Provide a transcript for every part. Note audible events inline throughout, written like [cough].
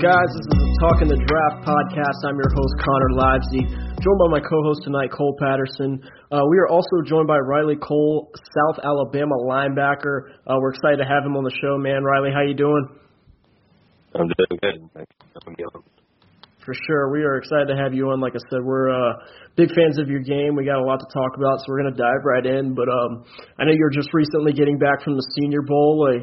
guys? This is the Talking the Draft podcast. I'm your host, Connor Livesey, joined by my co-host tonight, Cole Patterson. Uh, we are also joined by Riley Cole, South Alabama linebacker. Uh, we're excited to have him on the show, man. Riley, how you doing? I'm doing good. Thanks for having me on. For sure. We are excited to have you on. Like I said, we're uh, big fans of your game. We got a lot to talk about, so we're going to dive right in. But um, I know you're just recently getting back from the Senior Bowl, a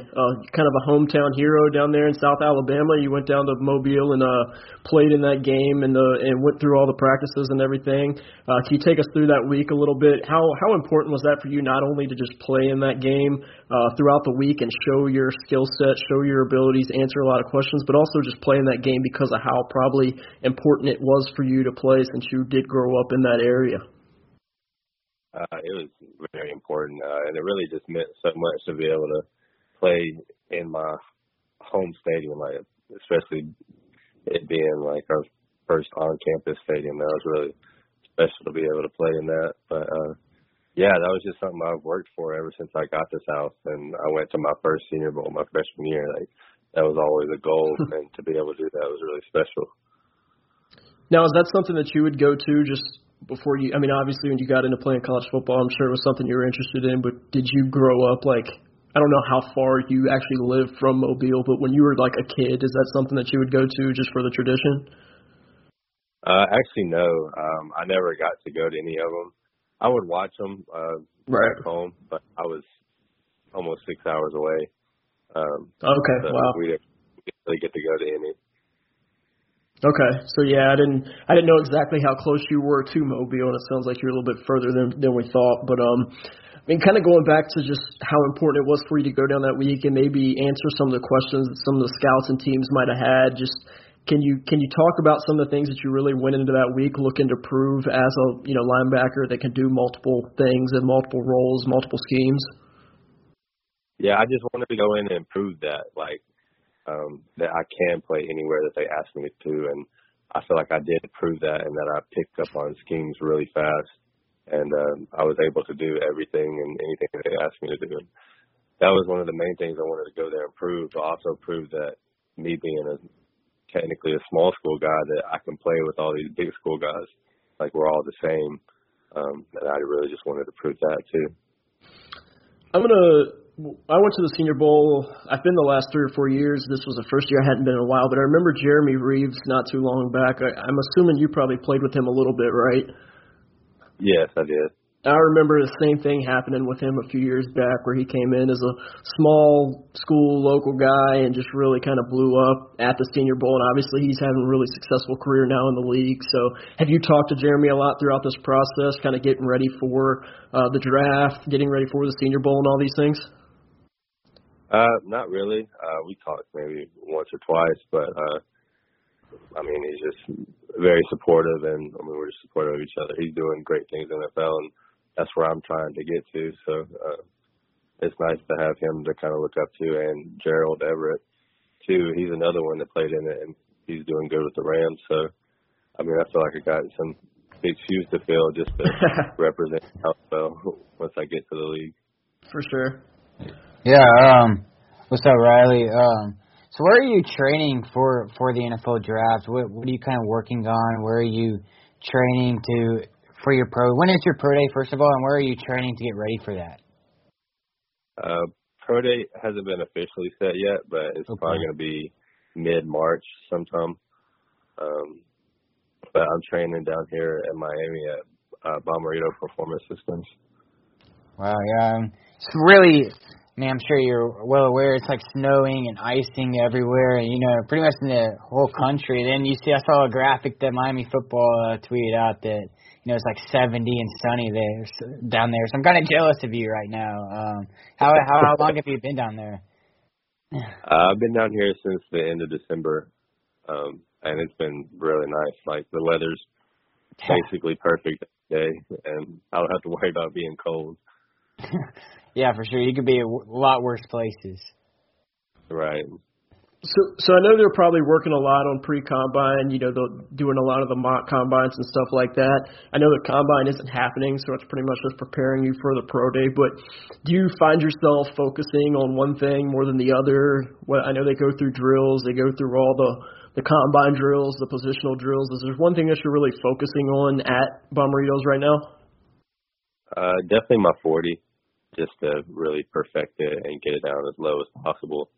kind of a hometown hero down there in South Alabama. You went down to Mobile and uh, played in that game and uh, and went through all the practices and everything. Uh, can you take us through that week a little bit? How how important was that for you, not only to just play in that game uh, throughout the week and show your skill set, show your abilities, answer a lot of questions, but also just play in that game because of how probably important it was for you to play since you did grow up in that area? Uh, it was very important, uh, and it really just meant so much to be able to play in my home stadium, like especially it being like our first on-campus stadium. That was really special to be able to play in that. But uh, yeah, that was just something I've worked for ever since I got this house, and I went to my first Senior Bowl my freshman year. Like that was always a goal, and to be able to do that was really special. Now, is that something that you would go to just before you? I mean, obviously, when you got into playing college football, I'm sure it was something you were interested in. But did you grow up like? I don't know how far you actually live from Mobile, but when you were like a kid, is that something that you would go to just for the tradition? Uh, actually, no. Um, I never got to go to any of them. I would watch them uh, right. back home, but I was almost six hours away. Um, okay, so wow. We didn't really get to go to any. Okay, so yeah, I didn't I didn't know exactly how close you were to Mobile, and it sounds like you're a little bit further than than we thought. But um, I mean, kind of going back to just how important it was for you to go down that week and maybe answer some of the questions that some of the scouts and teams might have had. Just can you can you talk about some of the things that you really went into that week looking to prove as a you know linebacker that can do multiple things and multiple roles, multiple schemes? Yeah, I just wanted to go in and prove that, like um, that I can play anywhere that they ask me to, and I feel like I did prove that, and that I picked up on schemes really fast, and um, I was able to do everything and anything that they asked me to do. And that was one of the main things I wanted to go there and prove, but also prove that me being a technically a small school guy, that I can play with all these big school guys, like we're all the same. Um, and I really just wanted to prove that too. I'm gonna I went to the Senior Bowl. I've been the last three or four years. This was the first year I hadn't been in a while, but I remember Jeremy Reaves not too long back. I, I'm assuming you probably played with him a little bit, right? Yes, I did. I remember the same thing happening with him a few years back, where he came in as a small school local guy and just really kind of blew up at the Senior Bowl. And obviously, he's having a really successful career now in the league. So, have you talked to Jeremy a lot throughout this process, kind of getting ready for uh, the draft, getting ready for the Senior Bowl, and all these things? Uh, not really. Uh, we talked maybe once or twice, but uh, I mean, he's just very supportive, and I mean, we're just supportive of each other. He's doing great things in the NFL, and that's where I'm trying to get to. So uh, it's nice to have him to kind of look up to, and Gerald Everett too. He's another one that played in it, and he's doing good with the Rams. So I mean, I feel like I got some big shoes to fill just to [laughs] represent NFL once I get to the league. For sure. Yeah. Um. What's up, Riley? Um. So where are you training for for the NFL draft? What what are you kind of working on? Where are you training to for your pro? When is your pro day first of all, and where are you training to get ready for that? Uh, pro day hasn't been officially set yet, but it's Okay. probably going to be mid March sometime. Um, but I'm training down here in Miami at uh, Bommarito Performance Systems. Wow. Yeah. um, It's really. I mean, I'm sure you're well aware. It's like snowing and icing everywhere, and you know, pretty much in the whole country. Then you see, I saw a graphic that Miami football uh, tweeted out that you know it's like 70 and sunny there down there. So I'm kind of jealous of you right now. Um, how how how long have you been down there? Uh, I've been down here since the end of December, um, and it's been really nice. Like the weather's [laughs] basically perfect day, and I don't have to worry about being cold. [laughs] yeah, for sure. You could be a w- lot worse places. Right. So, so I know they're probably working a lot on pre-combine. You know, they're doing a lot of the mock combines and stuff like that. I know the combine isn't happening, so it's pretty much just preparing you for the pro day. But do you find yourself focusing on one thing more than the other? What I know they go through drills, they go through all the the combine drills, the positional drills? Is there one thing that you're really focusing on at Bommarito's right now? Uh, definitely my 40, just to really perfect it and get it down as low as possible.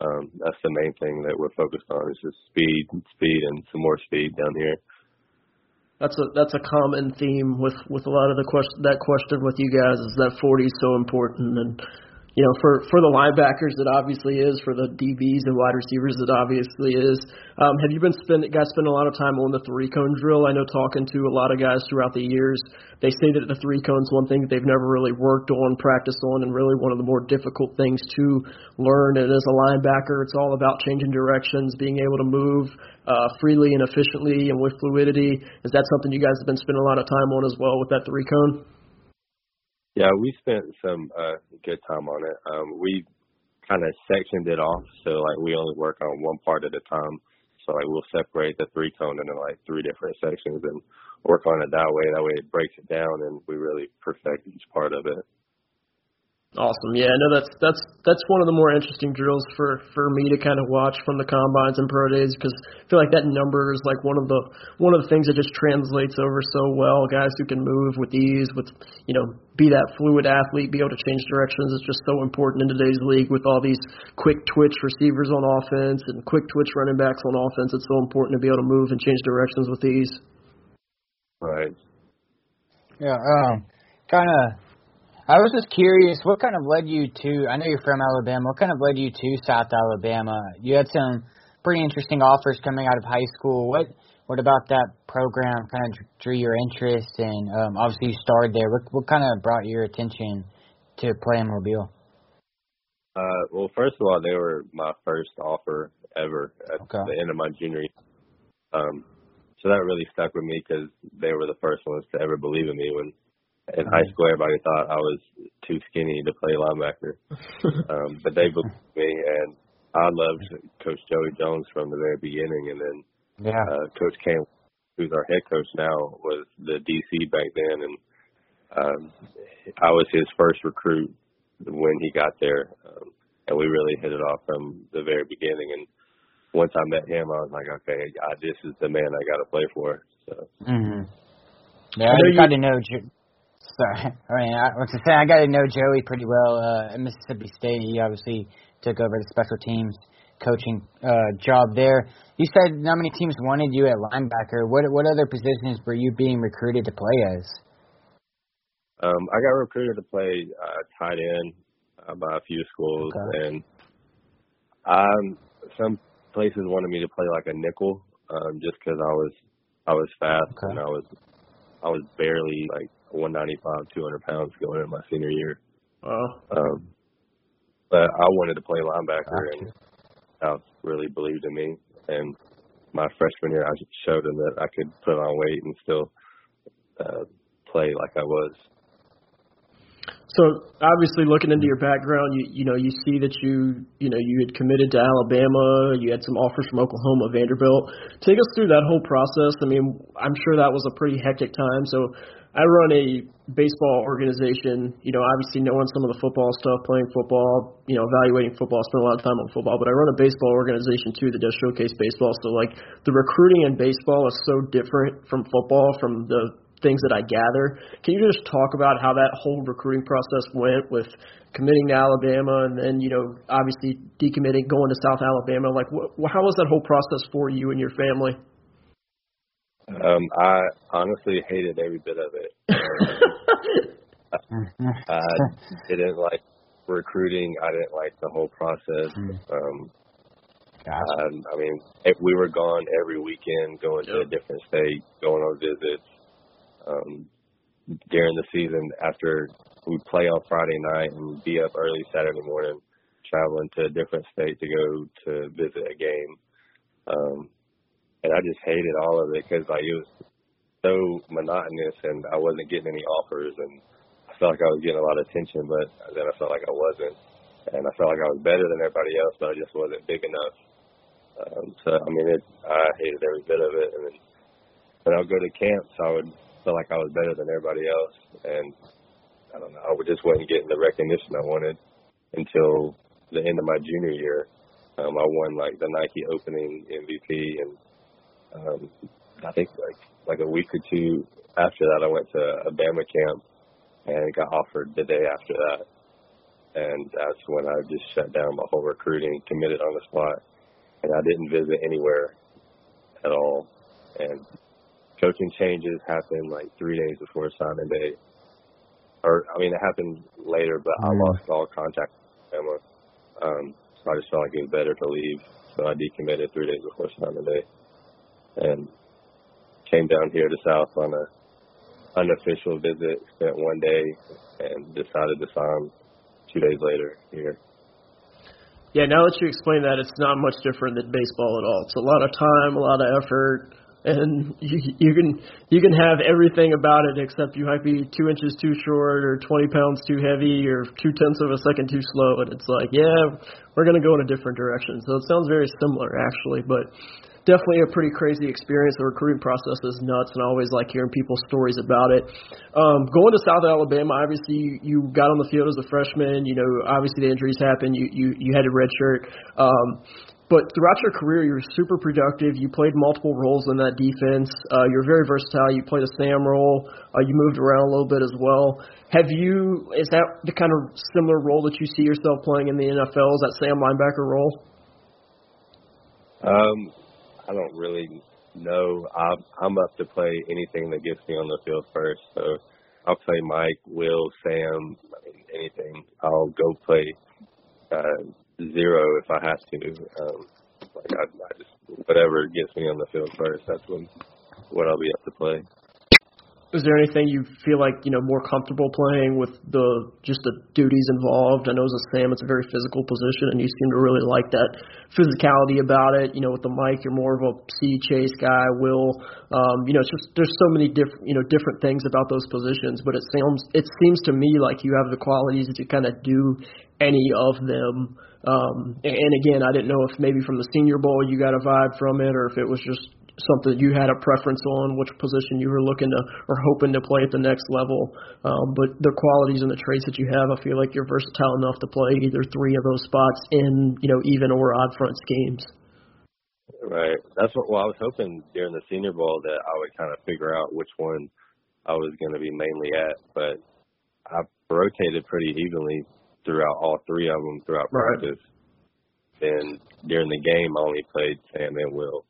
Um, that's the main thing that we're focused on is just speed, and speed, and some more speed down here. That's a that's a common theme with with a lot of the question that question with you guys is that 40 is so important and you know, for for the linebackers, it obviously is. For the DBs and wide receivers, it obviously is. Um, have you been spend guys spend a lot of time on the three cone drill? I know talking to a lot of guys throughout the years, they say that the three cone is one thing that they've never really worked on, practiced on, and really one of the more difficult things to learn. And as a linebacker, it's all about changing directions, being able to move uh, freely and efficiently and with fluidity. Is that something you guys have been spending a lot of time on as well with that three cone? Yeah, we spent some uh, good time on it. Um, we kind of sectioned it off, so like we only work on one part at a time. So like we'll separate the three cone into like three different sections and work on it that way. That way it breaks it down and we really perfect each part of it. Awesome. Yeah, no, that's that's that's one of the more interesting drills for for me to kind of watch from the combines and pro days because I feel like that number is like one of the one of the things that just translates over so well. Guys who can move with ease, with you know, be that fluid athlete, be able to change directions is just so important in today's league with all these quick twitch receivers on offense and quick twitch running backs on offense. It's so important to be able to move and change directions with ease. Right. Yeah. Um. Kind of I was just curious, what kind of led you to? I know you're from Alabama. What kind of led you to South Alabama? You had some pretty interesting offers coming out of high school. What what about that program kind of drew your interest? And um, obviously, you started there. What what kind of brought your attention to play in Mobile? Uh, well, first of all, they were my first offer ever at okay. the end of my junior year. Um, so that really stuck with me because they were the first ones to ever believe in me when in high school, everybody thought I was too skinny to play linebacker, [laughs] um, but they believed me, and I loved Coach Joey Jones from the very beginning. And then yeah. uh, Coach Kane, who's our head coach now, was the DC back then, and um, I was his first recruit when he got there, um, and we really hit it off from the very beginning. And once I met him, I was like, okay, I, this is the man I got to play for. So. Mm-hmm. Yeah, I, I got to know Sorry. [laughs] I mean, I was say I got to know Joey pretty well uh, at Mississippi State. He obviously took over the special teams coaching uh, job there. You said how many teams wanted you at linebacker. What what other positions were you being recruited to play as? Um, I got recruited to play uh, tight end uh, by a few schools, okay. and um, some places wanted me to play like a nickel, um, just because I was I was fast okay. and I was I was barely like 195, 200 pounds going into my senior year. Wow. Um, but I wanted to play linebacker, and South really believed in me. And my freshman year, I just showed them that I could put on weight and still uh, play like I was. So obviously, looking into your background, you you know you see that you you know you had committed to Alabama. You had some offers from Oklahoma, Vanderbilt. Take us through that whole process. I mean, I'm sure that was a pretty hectic time. So I run a baseball organization, you know, obviously knowing some of the football stuff, playing football, you know, evaluating football, spend a lot of time on football, but I run a baseball organization too that does showcase baseball. So like the recruiting in baseball is so different from football from the things that I gather. Can you just talk about how that whole recruiting process went with committing to Alabama and then, you know, obviously decommitting, going to South Alabama? Like, wh- how was that whole process for you and your family? Um, I honestly hated every bit of it. [laughs] I, didn't like recruiting. I didn't like the whole process. Hmm. Um, gotcha. um, I mean, if we were gone every weekend, going yep. to a different state, going on visits. Um, during the season, after we play on Friday night and be up early Saturday morning, traveling to a different state to go to visit a game. Um, and I just hated all of it because like it was so monotonous, and I wasn't getting any offers, and I felt like I was getting a lot of attention, but then I felt like I wasn't, and I felt like I was better than everybody else, but I just wasn't big enough. Um, so I mean, it, I hated every bit of it, and then when I would go to camps, I would feel like I was better than everybody else, and I don't know, I just wasn't getting the recognition I wanted until the end of my junior year. Um, I won like the Nike opening MVP, and um, I think like like a week or two after that, I went to a Bama camp and got offered the day after that. And that's when I just shut down my whole recruiting, committed on the spot, and I didn't visit anywhere at all. And coaching changes happened like three days before signing day, or I mean, it happened later, but I lost all contact with Bama. Um, so I just felt like it was better to leave, so I decommitted three days before signing day, came down here to South on a unofficial visit, spent one day, and decided to sign two days later here. Yeah, now that you explain that, it's not much different than baseball at all. It's a lot of time, a lot of effort, and you, you can you can have everything about it except you might be two inches too short or 20 pounds too heavy or two tenths of a second too slow, and it's like, yeah, we're gonna go in a different direction. So it sounds very similar actually, but definitely a pretty crazy experience. The recruiting process is nuts, and I always like hearing people's stories about it. Um, going to South Alabama, obviously you, you got on the field as a freshman. You know, obviously the injuries happened. You you you had a red shirt. Um, but throughout your career, you were super productive. You played multiple roles in that defense. Uh, you're very versatile. You played a Sam role. Uh, you moved around a little bit as well. Have you? Is that the kind of similar role that you see yourself playing in the NFL? Is that Sam linebacker role? Um, I don't really know. I'm I'm up to play anything that gets me on the field first. So I'll play Mike, Will, Sam, anything. I'll go play uh, zero if I have to. Um, like I, I just whatever gets me on the field first. That's when what I'll be up to play is there anything you feel like you know more comfortable playing with the just the duties involved? I know as a Sam, it's a very physical position, and you seem to really like that physicality about it. You know, with the Mike, you're more of a C chase guy. Will, um, you know, it's just there's so many different you know different things about those positions, but it seems it seems to me like you have the qualities to kind of do any of them. Um, and again, I didn't know if maybe from the Senior Bowl you got a vibe from it, or if it was just something you had a preference on, which position you were looking to or hoping to play at the next level. Um, but the qualities and the traits that you have, I feel like you're versatile enough to play either three of those spots in you know even or odd front schemes. Right. That's what. Well, I was hoping during the Senior Bowl that I would kind of figure out which one I was going to be mainly at, but I rotated pretty evenly throughout all three of them throughout right. practice. And during the game, I only played Sam and Will.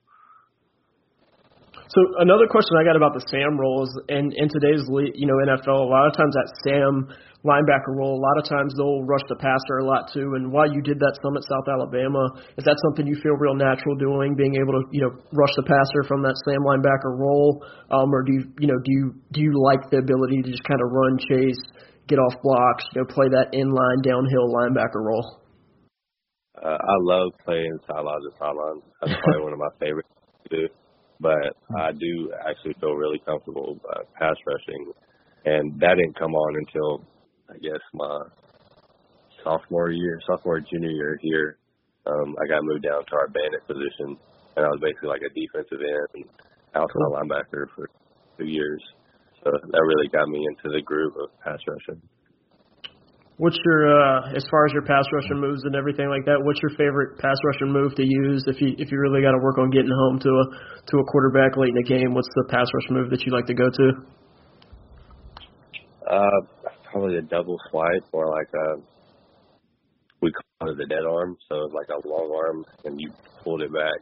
So another question I got about the Sam role is in, in today's you know NFL, a lot of times that Sam linebacker role, a lot of times they'll rush the passer a lot too. And while you did that some at South Alabama, is that something you feel real natural doing, being able to you know rush the passer from that Sam linebacker role, um, or do you you know do you do you like the ability to just kind of run, chase, get off blocks, you know, play that inline downhill linebacker role? Uh, I love playing sideline to sideline. That's probably one of my favorites to do but I do actually feel really comfortable uh, pass rushing, and that didn't come on until I guess my sophomore year, sophomore junior year here. Um, I got moved down to our bandit position, and I was basically like a defensive end and outside linebacker for two years. So that really got me into the groove of pass rushing. What's your uh, as far as your pass rushing moves and everything like that? What's your favorite pass rushing move to use if you if you really got to work on getting home to a to a quarterback late in the game? What's the pass rush move that you like to go to? Uh, probably a double swipe or like a we call it the dead arm. So it's like a long arm, and you pulled it back,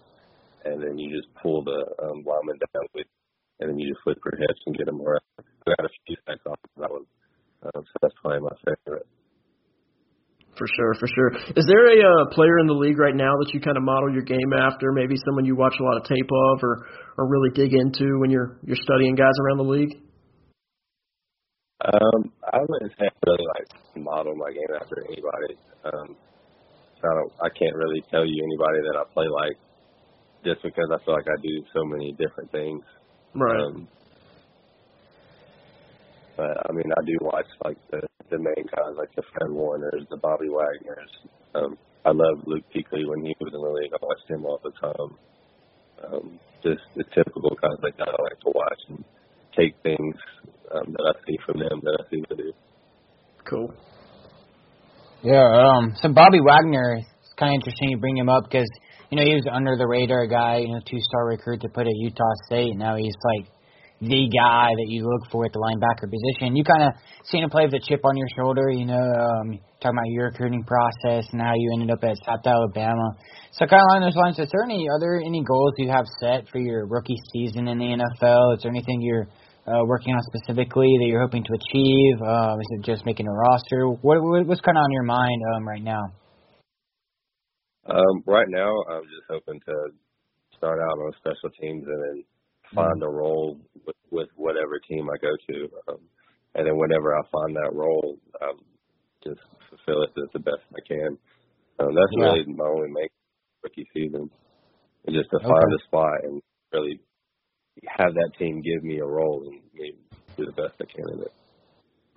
and then you just pull the um, lineman down with, and then you just flip your hips and get them around. I got a few seconds off of that one, uh, so that's probably my favorite. For sure, for sure. Is there a uh, player in the league right now that you kind of model your game after? Maybe someone you watch a lot of tape of, or or really dig into when you're you're studying guys around the league? Um, I wouldn't say I really like model my game after anybody. Um, I don't, I can't really tell you anybody that I play like, just because I feel like I do so many different things. Right. Um, but I mean, I do watch like the the main guys, like the Fred Warners, the Bobby Wagners. Um, I love Luke Kuechly when he was in the league. I watched him all the time. Um, just the typical guys like that I like to watch and take things um, that I see from them that I see them do. Cool. Yeah. Um. So Bobby Wagner is kind of interesting you bring him up because you know he was under the radar guy, you know, two star recruit to put at Utah State. Now he's like the guy that you look for at the linebacker position. You kind of seen him play with a chip on your shoulder, you know, um, talking about your recruiting process and how you ended up at South Alabama. So kind of along those lines, is there any are there any goals you have set for your rookie season in the NFL? Is there anything you're uh, working on specifically that you're hoping to achieve? Uh, is it just making a roster? What, what what's kind of on your mind um, right now? Um, right now, I'm just hoping to start out on special teams and then find a role with, with whatever team I go to. Um, and then whenever I find that role, um, just fulfill it as the best I can. Um, that's yeah. really my only main rookie season, is just to okay. find a spot and really have that team give me a role and me do the best I can in it.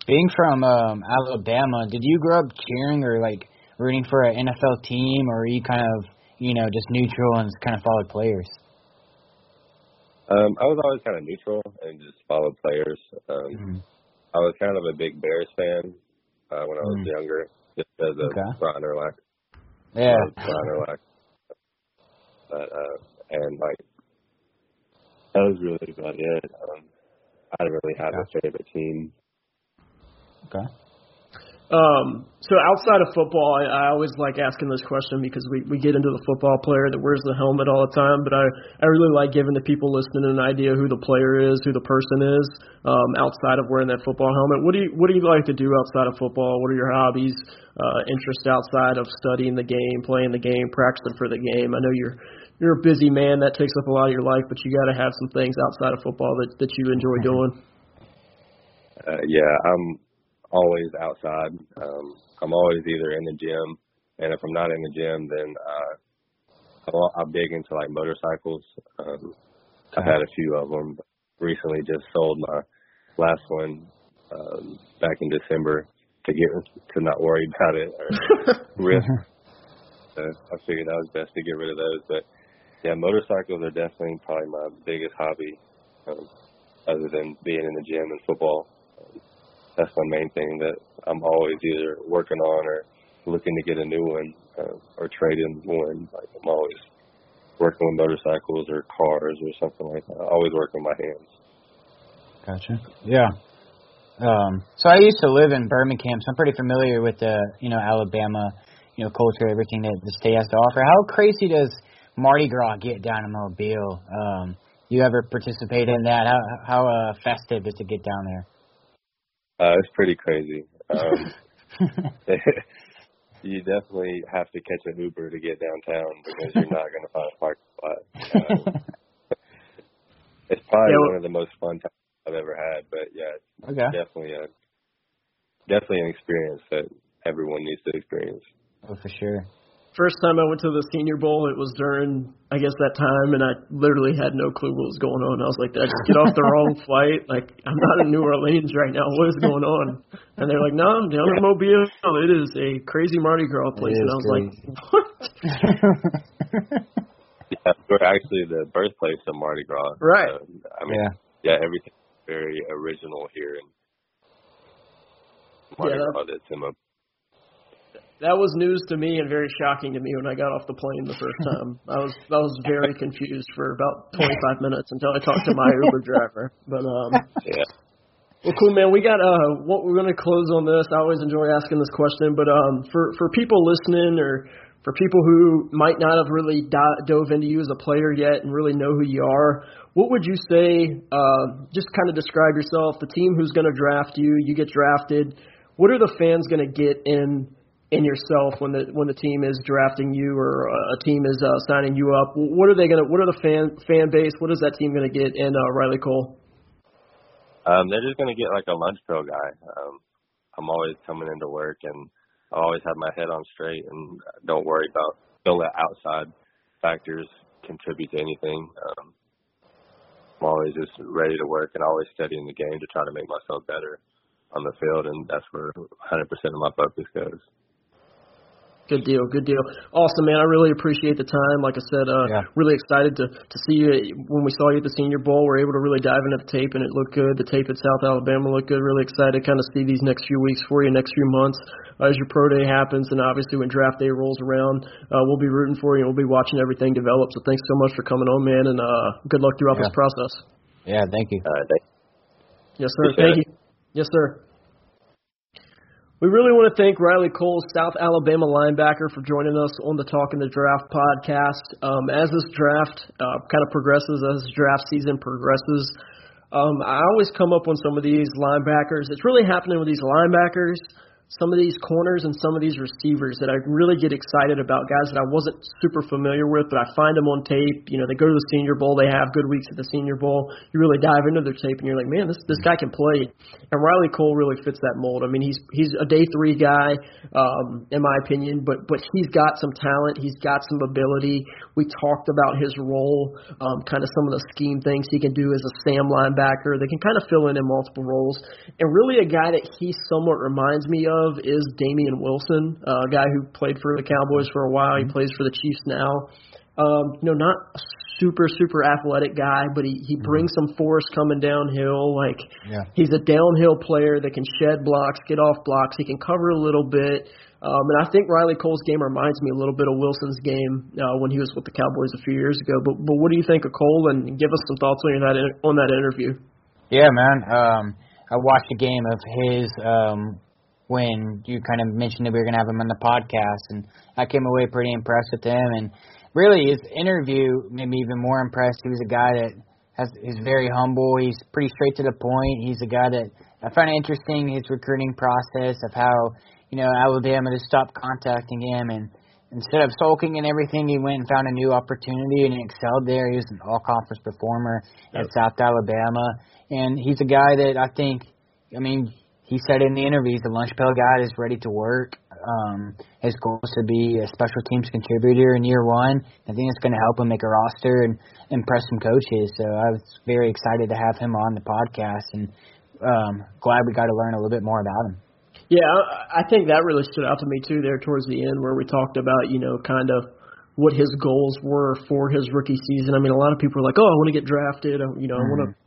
Being from um, Alabama, did you grow up cheering or like rooting for an NFL team, or are you kind of you know just neutral and kind of followed players? Um, I was always kind of neutral and just followed players. Um, mm-hmm. I was kind of a big Bears fan uh, when I was mm-hmm. younger, just because of okay. Brian Urlacher. Yeah, Brian Urlacher. But uh, and like that was really about it. Um, I didn't really have a favorite team. Okay. Um, so outside of football, I, I always like asking this question because we, we get into the football player that wears the helmet all the time, but I, I really like giving the people listening an idea who the player is, who the person is, um, outside of wearing that football helmet. What do you what do you like to do outside of football? What are your hobbies, uh, interests outside of studying the game, playing the game, practicing for the game? I know you're you're a busy man that takes up a lot of your life, but you got to have some things outside of football that that you enjoy doing. Uh, yeah, I'm always outside. Um, I'm always either in the gym, and if I'm not in the gym, then uh, I'm, big into like motorcycles. Um, I've had a few of them. Recently, just sold my last one um, back in December to get to not worry about it or [laughs] risk. uh, I figured that was best to get rid of those. But yeah, motorcycles are definitely probably my biggest hobby, um, other than being in the gym and football that's my main thing that I'm always either working on or looking to get a new one uh, or trade in one. Like I'm always working with motorcycles or cars or something like that. I always work with my hands. Gotcha. Yeah. Um, so I used to live in Birmingham, so I'm pretty familiar with the you know Alabama, you know culture, everything that the state has to offer. How crazy does Mardi Gras get down in Mobile? Um, you ever participate in that? How how uh, festive is it get down there? Uh, it's pretty crazy. Um, [laughs] [laughs] you definitely have to catch an Uber to get downtown because you're not going to find a parking spot. Um, it's probably yeah, well, one of the most fun times I've ever had. But yeah, it's okay. definitely a definitely an experience that everyone needs to experience. Oh, for sure first time I went to the Senior Bowl, it was during I guess that time, and I literally had no clue what was going on. I was like, "Did I just get off the wrong [laughs] flight? Like, I'm not in New Orleans right now. What is going on?" And they're like, "No, I'm down in Mobile. It is a crazy Mardi Gras place." And I was crazy. like, "What?" [laughs] yeah, we're actually the birthplace of Mardi Gras. Right. So, I mean, yeah, yeah everything's very original here in Mardi yeah, Gras that's in Mobile that was news to me and very shocking to me when I got off the plane the first time. [laughs] I was I was very confused for about 25 minutes until I talked to my [laughs] Uber driver. But um, yeah. Well, cool, man. We got uh, what we're gonna close on this. I always enjoy asking this question, but um, for for people listening or for people who might not have really do- dove into you as a player yet and really know who you are, what would you say? Uh, just kind of describe yourself, the team who's going to draft you, you get drafted. What are the fans going to get in in yourself when the when the team is drafting you or a team is uh, signing you up? What are they gonna? What are the fan fan base? What is that team gonna get in uh, Riley Cole? Um, they're just gonna get like a lunch pail guy. Um, I'm always coming into work and I always have my head on straight and don't worry about don't let outside factors contribute to anything. Um, I'm always just ready to work and always studying the game to try to make myself better on the field, and that's where 100% of my focus goes. Good deal, good deal. Awesome, man. I really appreciate the time. Like I said, uh, yeah. really excited to to see you when we saw you at the Senior Bowl. We are able to really dive into the tape, and it looked good. The tape at South Alabama looked good. Really excited to kind of see these next few weeks for you, next few months uh, as your pro day happens, and obviously when draft day rolls around, uh, we'll be rooting for you and we'll be watching everything develop. So thanks so much for coming on, man, and uh, good luck throughout yeah. this process. Yeah, thank you. Uh, thank yes, sir. Thank you. Yes, sir. We really want to thank Riley Cole, South Alabama linebacker, for joining us on the Talking the Draft podcast. Um, as this draft uh, kind of progresses, as draft season progresses, um, I always come up on some of these linebackers. It's really happening with these linebackers some of these corners and some of these receivers that I really get excited about, guys that I wasn't super familiar with, but I find them on tape. You know, they go to the Senior Bowl, they have good weeks at the Senior Bowl. You really dive into their tape, and you're like, man, this this guy can play. And Riley Cole really fits that mold. I mean, he's he's a day three guy, um, in my opinion, but but he's got some talent, he's got some ability. We talked about his role, um, kind of some of the scheme things he can do as a Sam linebacker. They can kind of fill in in multiple roles, and really a guy that he somewhat reminds me of of is Damien Wilson, uh, a guy who played for the Cowboys for a while. He mm-hmm. plays for the Chiefs now. Um, you know, not a super super athletic guy, but he he mm-hmm. brings some force coming downhill. Like yeah. he's a downhill player that can shed blocks, get off blocks. He can cover a little bit. Um, and I think Riley Cole's game reminds me a little bit of Wilson's game uh, when he was with the Cowboys a few years ago. But but what do you think of Cole? And give us some thoughts on that on that interview. Yeah, man. Um, I watched a game of his um, when you kind of mentioned that we were going to have him on the podcast, and I came away pretty impressed with him. And really, his interview made me even more impressed. He was a guy that has is very humble. He's pretty straight to the point. He's a guy that I find interesting his recruiting process of how you know Alabama just stopped contacting him and instead of sulking and everything, he went and found a new opportunity and he excelled there. He was an all conference performer at South Alabama. And he's a guy that I think, I mean, he said in the interviews the lunch pail guy is ready to work. Um, his goal is to be a special teams contributor in year one. I think it's going to help him make a roster and impress some coaches. So I was very excited to have him on the podcast and um, glad we got to learn a little bit more about him. Yeah, I think that really stood out to me too there towards the end where we talked about, you know, kind of what his goals were for his rookie season. I mean, a lot of people are like, "Oh, I want to get drafted. You know, I want to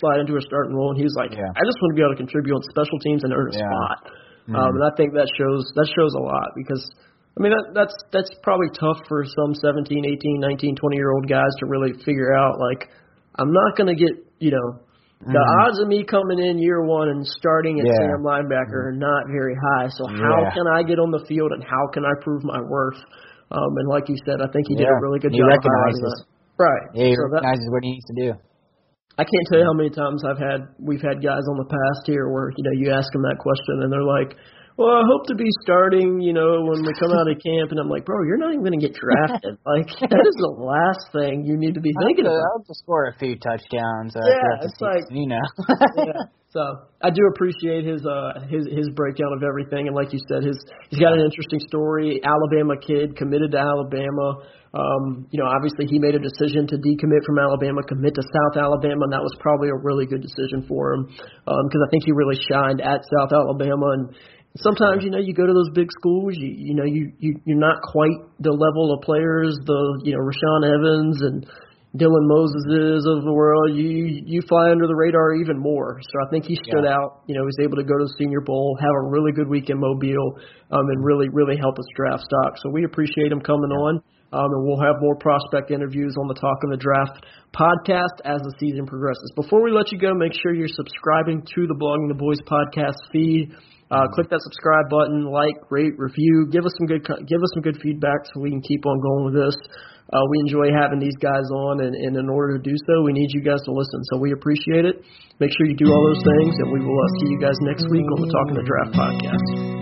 slide into a starting role, and he's like, yeah. I just want to be able to contribute on special teams and earn a yeah. spot. Mm-hmm. Um, and I think that shows that shows a lot because I mean that that's that's probably tough for some 17, 18, 19, 20 year old guys to really figure out. Like, I'm not going to get you know the mm-hmm. odds of me coming in year one and starting at yeah. Sam linebacker are not very high. So how yeah. can I get on the field and how can I prove my worth? Um, and like you said, I think he yeah. did a really good he job. Recognizes. Right. Yeah, he so recognizes that, what he needs to do. I can't tell you how many times I've had we've had guys on the past here where you know you ask them that question and they're like, "Well, I hope to be starting, you know, when we come out of camp." And I'm like, "Bro, you're not even going to get drafted. [laughs] like that is the last thing you need to be thinking I'll about." I'll just score a few touchdowns. Uh, yeah, it's like you know. [laughs] yeah. So I do appreciate his uh his his breakdown of everything, and like you said, his he's got an interesting story. Alabama kid committed to Alabama. Um, you know, obviously he made a decision to decommit from Alabama, commit to South Alabama, and that was probably a really good decision for him because um, I think he really shined at South Alabama. And sometimes, you know, you go to those big schools, you you know, you, you you're not quite the level of players, the you know Rashaan Evans and Dylan Moses of the world. You you fly under the radar even more. So I think he stood yeah. out. You know, he was able to go to the Senior Bowl, have a really good week in Mobile, um, and really really help us draft stock. So we appreciate him coming on. Um, and we'll have more prospect interviews on the Talk of the Draft podcast as the season progresses. Before we let you go, make sure you're subscribing to the Blogging the Boys podcast feed. Uh, click that subscribe button, like, rate, review. Give us some good give us some good feedback so we can keep on going with this. Uh, we enjoy having these guys on, and, and in order to do so, we need you guys to listen. So we appreciate it. Make sure you do all those things, and we will uh, see you guys next week on the Talking the Draft podcast.